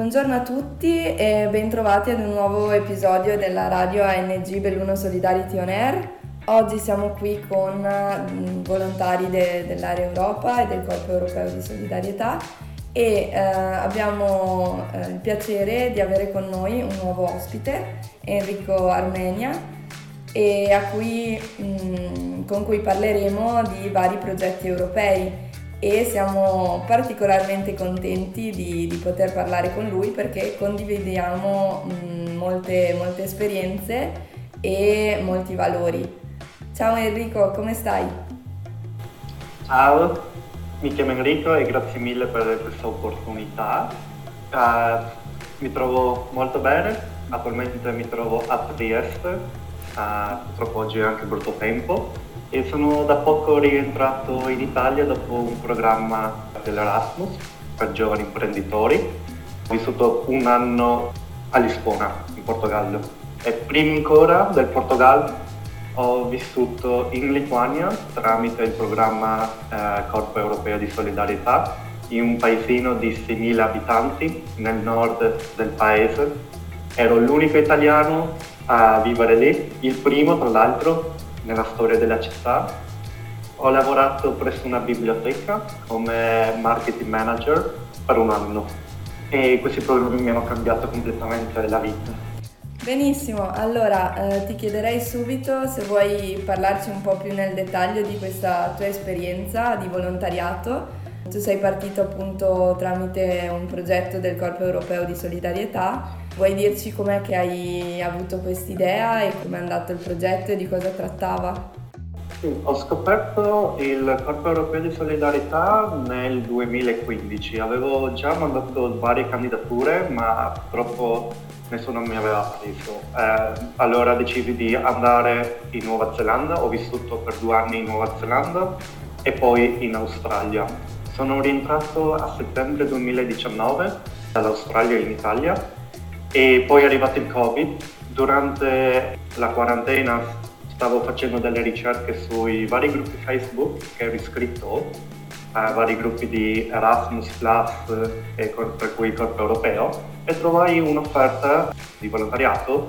Buongiorno a tutti e bentrovati ad un nuovo episodio della radio ANG Belluno Solidarity On Air. Oggi siamo qui con mm, volontari de- dell'area Europa e del Corpo Europeo di Solidarietà e eh, abbiamo eh, il piacere di avere con noi un nuovo ospite, Enrico Armenia, cui, mh, mm, con cui parleremo di vari progetti europei e siamo particolarmente contenti di, di poter parlare con lui perché condividiamo mh, molte, molte esperienze e molti valori. Ciao Enrico, come stai? Ciao, mi chiamo Enrico e grazie mille per questa opportunità. Uh, mi trovo molto bene, attualmente mi trovo a Trieste, uh, purtroppo oggi è anche brutto tempo e sono da poco rientrato in Italia dopo un programma dell'Erasmus per giovani imprenditori. Ho vissuto un anno a Lisbona, in Portogallo. E prima ancora del Portogallo ho vissuto in Lituania tramite il programma eh, Corpo Europeo di Solidarietà in un paesino di 6.000 abitanti nel nord del paese. Ero l'unico italiano a vivere lì, il primo tra l'altro nella storia della città. Ho lavorato presso una biblioteca come marketing manager per un anno e questi programmi mi hanno cambiato completamente la vita. Benissimo, allora eh, ti chiederei subito se vuoi parlarci un po' più nel dettaglio di questa tua esperienza di volontariato. Tu sei partito appunto tramite un progetto del Corpo Europeo di Solidarietà Vuoi dirci com'è che hai avuto quest'idea e com'è andato il progetto e di cosa trattava? Sì, ho scoperto il Corpo Europeo di Solidarietà nel 2015. Avevo già mandato varie candidature, ma purtroppo nessuno mi aveva preso. Eh, allora decisi di andare in Nuova Zelanda, ho vissuto per due anni in Nuova Zelanda e poi in Australia. Sono rientrato a settembre 2019 dall'Australia in Italia e poi è arrivato il Covid. Durante la quarantena stavo facendo delle ricerche sui vari gruppi Facebook che ero iscritto, a vari gruppi di Erasmus Plus e per cui Corpo Europeo, e trovai un'offerta di volontariato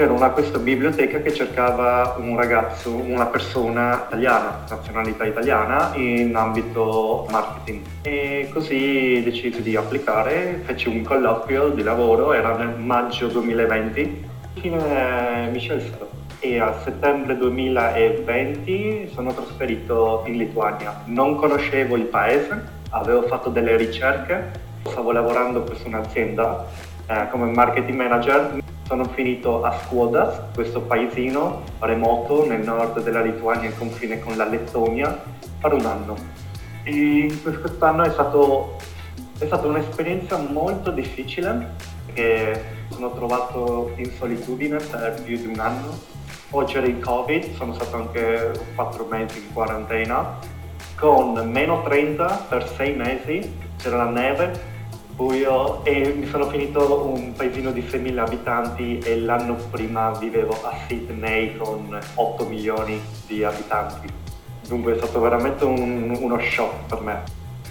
che era una questa biblioteca che cercava un ragazzo, una persona italiana, nazionalità italiana, in ambito marketing. E così decisi di applicare, feci un colloquio di lavoro, era nel maggio 2020, infine mi scelsero. E a settembre 2020 sono trasferito in Lituania. Non conoscevo il paese, avevo fatto delle ricerche, stavo lavorando presso un'azienda eh, come marketing manager sono finito a Skuodas, questo paesino remoto nel nord della Lituania, al confine con la Lettonia, per un anno. E quest'anno è, stato, è stata un'esperienza molto difficile, perché sono trovato in solitudine per più di un anno. Poi c'era il Covid, sono stato anche quattro mesi in quarantena, con meno 30 per sei mesi, c'era la neve, buio e mi sono finito un paesino di 6.000 abitanti e l'anno prima vivevo a Sydney con 8 milioni di abitanti. Dunque è stato veramente un, uno shock per me.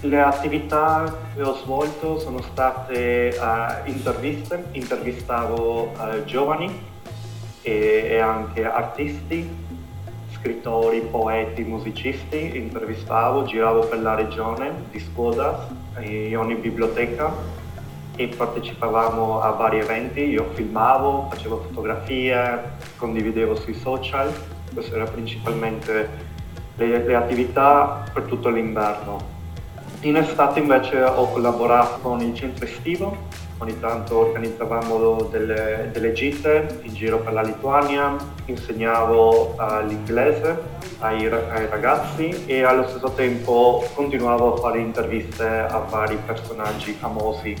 Le attività che ho svolto sono state uh, interviste, intervistavo uh, giovani e, e anche artisti, scrittori, poeti, musicisti, intervistavo, giravo per la regione di Skoda in ogni biblioteca e partecipavamo a vari eventi, io filmavo, facevo fotografie, condividevo sui social, queste erano principalmente le, le attività per tutto l'inverno. In estate invece ho collaborato con il centro estivo, ogni tanto organizzavamo delle, delle gite in giro per la Lituania, insegnavo uh, l'inglese ai, ai, ragazzi e allo stesso tempo continuavo a fare interviste a vari personaggi famosi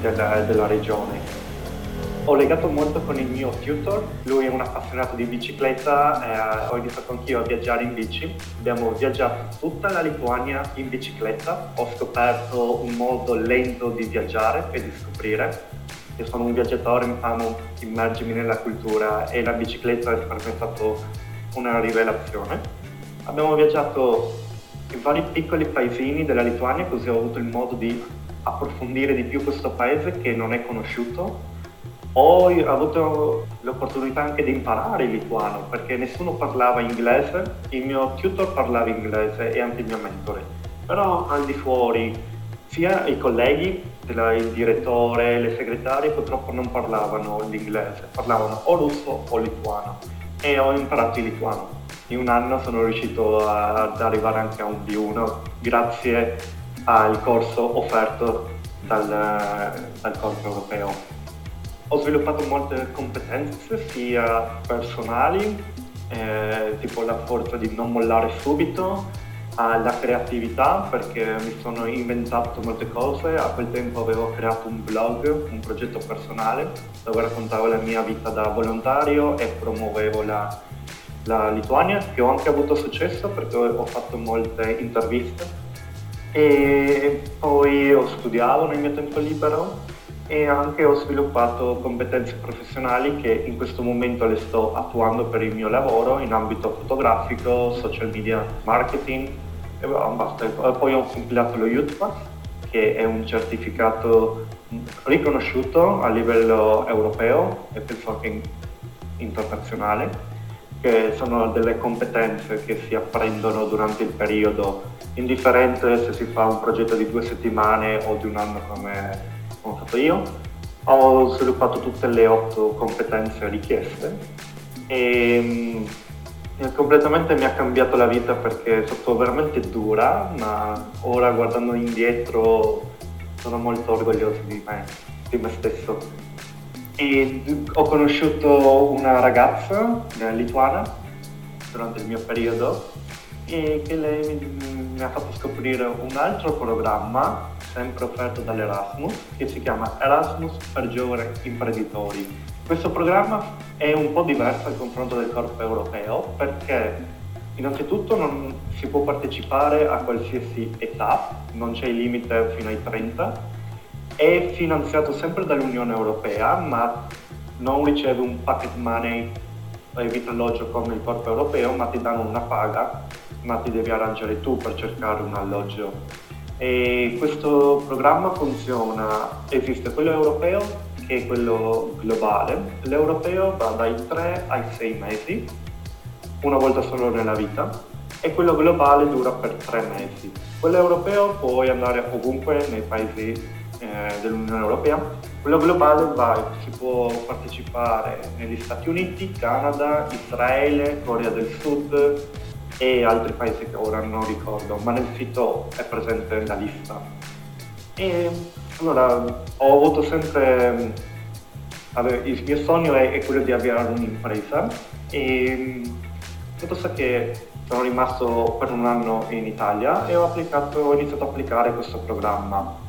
della, della regione. Ho legato molto con il mio tutor, lui è un appassionato di bicicletta, eh, ho iniziato anch'io a viaggiare in bici, abbiamo viaggiato tutta la Lituania in bicicletta, ho scoperto un modo lento di viaggiare e di scoprire. Io sono un viaggiatore, amo immergermi nella cultura e la bicicletta è per me stato una rivelazione. Abbiamo viaggiato in vari piccoli paesini della Lituania, così ho avuto il modo di approfondire di più questo paese che non è conosciuto. Ho avuto l'opportunità anche di imparare il lituano perché nessuno parlava inglese, il mio tutor parlava inglese e anche il mio mentore. Però al di fuori sia i colleghi, il direttore, le segretarie purtroppo non parlavano l'inglese, parlavano o russo o lituano e ho imparato il lituano. In un anno sono riuscito ad arrivare anche a un B1 grazie al corso offerto dal, dal corpo europeo. Ho sviluppato molte competenze sia personali, eh, tipo la forza di non mollare subito, alla creatività perché mi sono inventato molte cose, a quel tempo avevo creato un blog, un progetto personale dove raccontavo la mia vita da volontario e promuovevo la, la Lituania che ho anche avuto successo perché ho fatto molte interviste. E poi ho studiato nel mio tempo libero e anche ho sviluppato competenze professionali che in questo momento le sto attuando per il mio lavoro in ambito fotografico, social media marketing e basta. Poi ho compilato lo Pass che è un certificato riconosciuto a livello europeo e penso anche internazionale che sono delle competenze che si apprendono durante il periodo, indifferente se si fa un progetto di due settimane o di un anno come, fatto io. Ho sviluppato tutte le otto competenze richieste e mm, completamente mi ha cambiato la vita perché è stato veramente dura, ma ora guardando indietro sono molto orgoglioso di me, di me stesso e ho conosciuto una ragazza lituana durante il mio periodo e che lei mi, mi ha fatto scoprire un altro programma sempre offerto dall'Erasmus che si chiama Erasmus per giovani imprenditori. Questo programma è un po' diverso al confronto del corpo europeo perché innanzitutto non si può partecipare a qualsiasi età, non c'è il limite fino ai 30 è finanziato sempre dall'Unione Europea, ma non riceve un pocket money e vitaloggio come il corpo europeo, ma ti danno una paga, ma ti devi arrangiare tu per cercare un alloggio. E questo programma funziona, esiste quello europeo che è quello globale. L'europeo va dai 3 ai 6 mesi, una volta solo nella vita, e quello globale dura per 3 mesi. Quello europeo puoi andare ovunque nei paesi eh, dell'Unione Europea. Quello globale va, si può partecipare negli Stati Uniti, Canada, Israele, Corea del Sud e altri paesi che ora non ricordo, ma nel sito è presente la lista. E allora ho avuto sempre il mio sogno è, è quello di avere un'impresa e tutto sta che sono rimasto per un anno in Italia e ho, applicato, ho iniziato ad applicare questo programma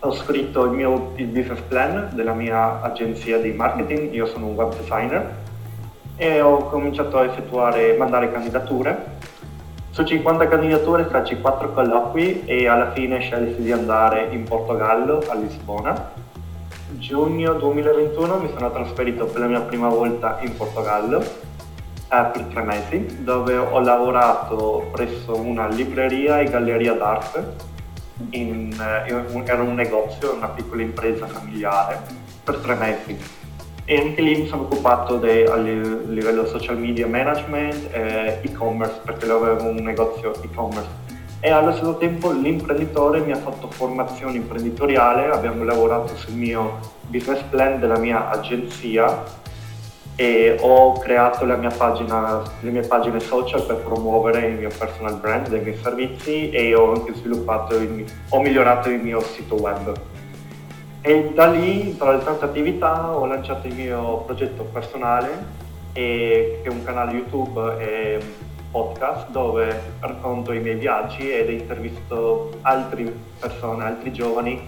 ho scritto il mio il business plan della mia agenzia di marketing, io sono un web designer e ho cominciato a effettuare, mandare candidature. Su 50 candidature faccio 4 colloqui e alla fine scelsi di andare in Portogallo, a Lisbona. Giugno 2021 mi sono trasferito per la mia prima volta in Portogallo eh, per tre mesi, dove ho lavorato presso una libreria e galleria d'arte in, eh, era un negozio, una piccola impresa familiare per tre mesi e anche lì mi sono occupato de, a livello social media management e e-commerce perché avevo un negozio e-commerce e allo stesso tempo l'imprenditore mi ha fatto formazione imprenditoriale, abbiamo lavorato sul mio business plan della mia agenzia e ho creato pagina, le mie pagine social per promuovere il mio personal brand, dei miei servizi e ho anche sviluppato, il, ho migliorato il mio sito web. E da lì, tra le tante attività, ho lanciato il mio progetto personale, che è un canale YouTube e podcast dove racconto i miei viaggi ed intervisto altre persone, altri giovani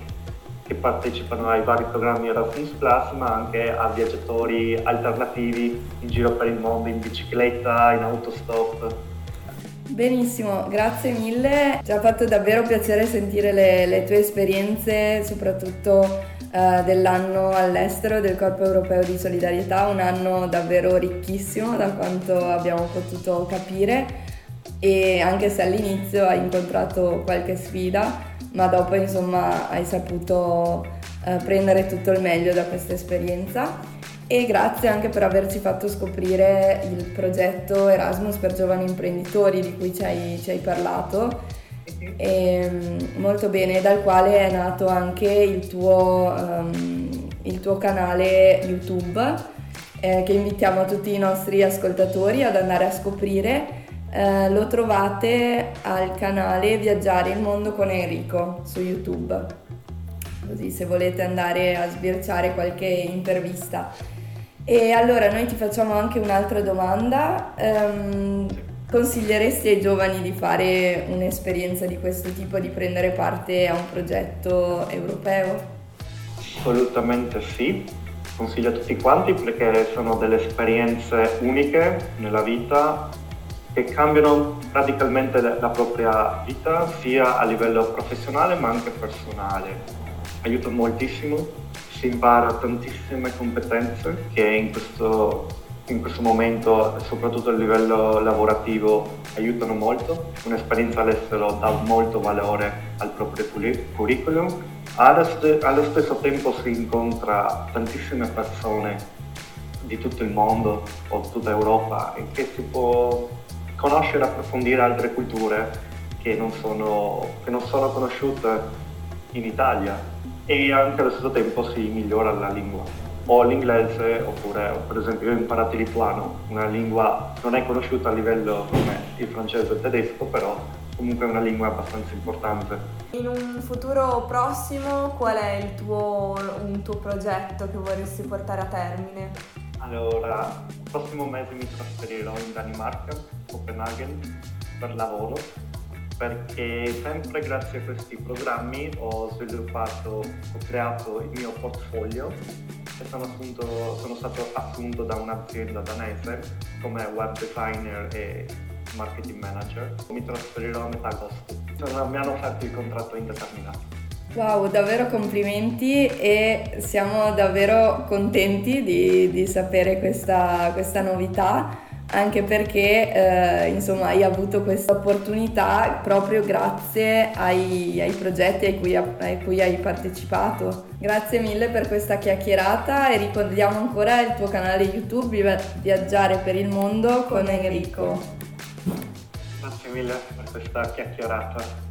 che partecipano ai vari programmi Erasmus Plus, ma anche a viaggiatori alternativi in giro per il mondo, in bicicletta, in autostop. Benissimo, grazie mille. Ci ha fatto davvero piacere sentire le, le tue esperienze, soprattutto uh, dell'anno all'estero del Corpo Europeo di Solidarietà, un anno davvero ricchissimo da quanto abbiamo potuto capire e anche se all'inizio hai incontrato qualche sfida, ma dopo insomma hai saputo eh, prendere tutto il meglio da questa esperienza e grazie anche per averci fatto scoprire il progetto Erasmus per giovani imprenditori di cui ci hai, ci hai parlato. E, mm, molto bene, dal quale è nato anche il tuo, um, il tuo canale YouTube eh, che invitiamo tutti i nostri ascoltatori ad andare a scoprire. Eh, lo trovate al canale Viaggiare il mondo con Enrico su YouTube. Così se volete andare a sbirciare qualche intervista. E allora noi ti facciamo anche un'altra domanda. Um, consiglieresti ai giovani di fare un'esperienza di questo tipo, di prendere parte a un progetto europeo? Assolutamente sì, consiglio a tutti quanti perché sono delle esperienze uniche nella vita che cambiano radicalmente la propria vita sia a livello professionale ma anche personale. Aiutano moltissimo si impara tantissime competenze che in questo, in questo momento, soprattutto a livello lavorativo, aiutano molto. Un'esperienza all'estero dà molto valore al proprio curriculum. Allo, st- allo stesso tempo si incontra tantissime persone di tutto il mondo o tutta Europa e che si può conoscere e approfondire altre culture che non sono, che non sono conosciute in Italia e anche allo stesso tempo si migliora la lingua. O l'inglese oppure per esempio io ho imparato il lituano, una lingua non è conosciuta a livello come il francese o il tedesco, però comunque è una lingua abbastanza importante. In un futuro prossimo qual è il tuo, un tuo progetto che vorresti portare a termine? Allora, il prossimo mese mi trasferirò in Danimarca, Copenaghen, per lavoro perché sempre grazie a questi programmi ho sviluppato, ho creato il mio portfolio e sono, assunto, sono stato assunto da un'azienda danese come web designer e marketing manager. Mi trasferirò a metà agosto. mi hanno fatto il contratto indeterminato. Wow, davvero complimenti e siamo davvero contenti di, di sapere questa, questa novità anche perché eh, insomma hai avuto questa opportunità proprio grazie ai, ai progetti ai cui, ai cui, hai partecipato. Grazie mille per questa chiacchierata e ricordiamo ancora il tuo canale YouTube Viaggiare per il mondo con Enrico. Grazie mille per questa chiacchierata.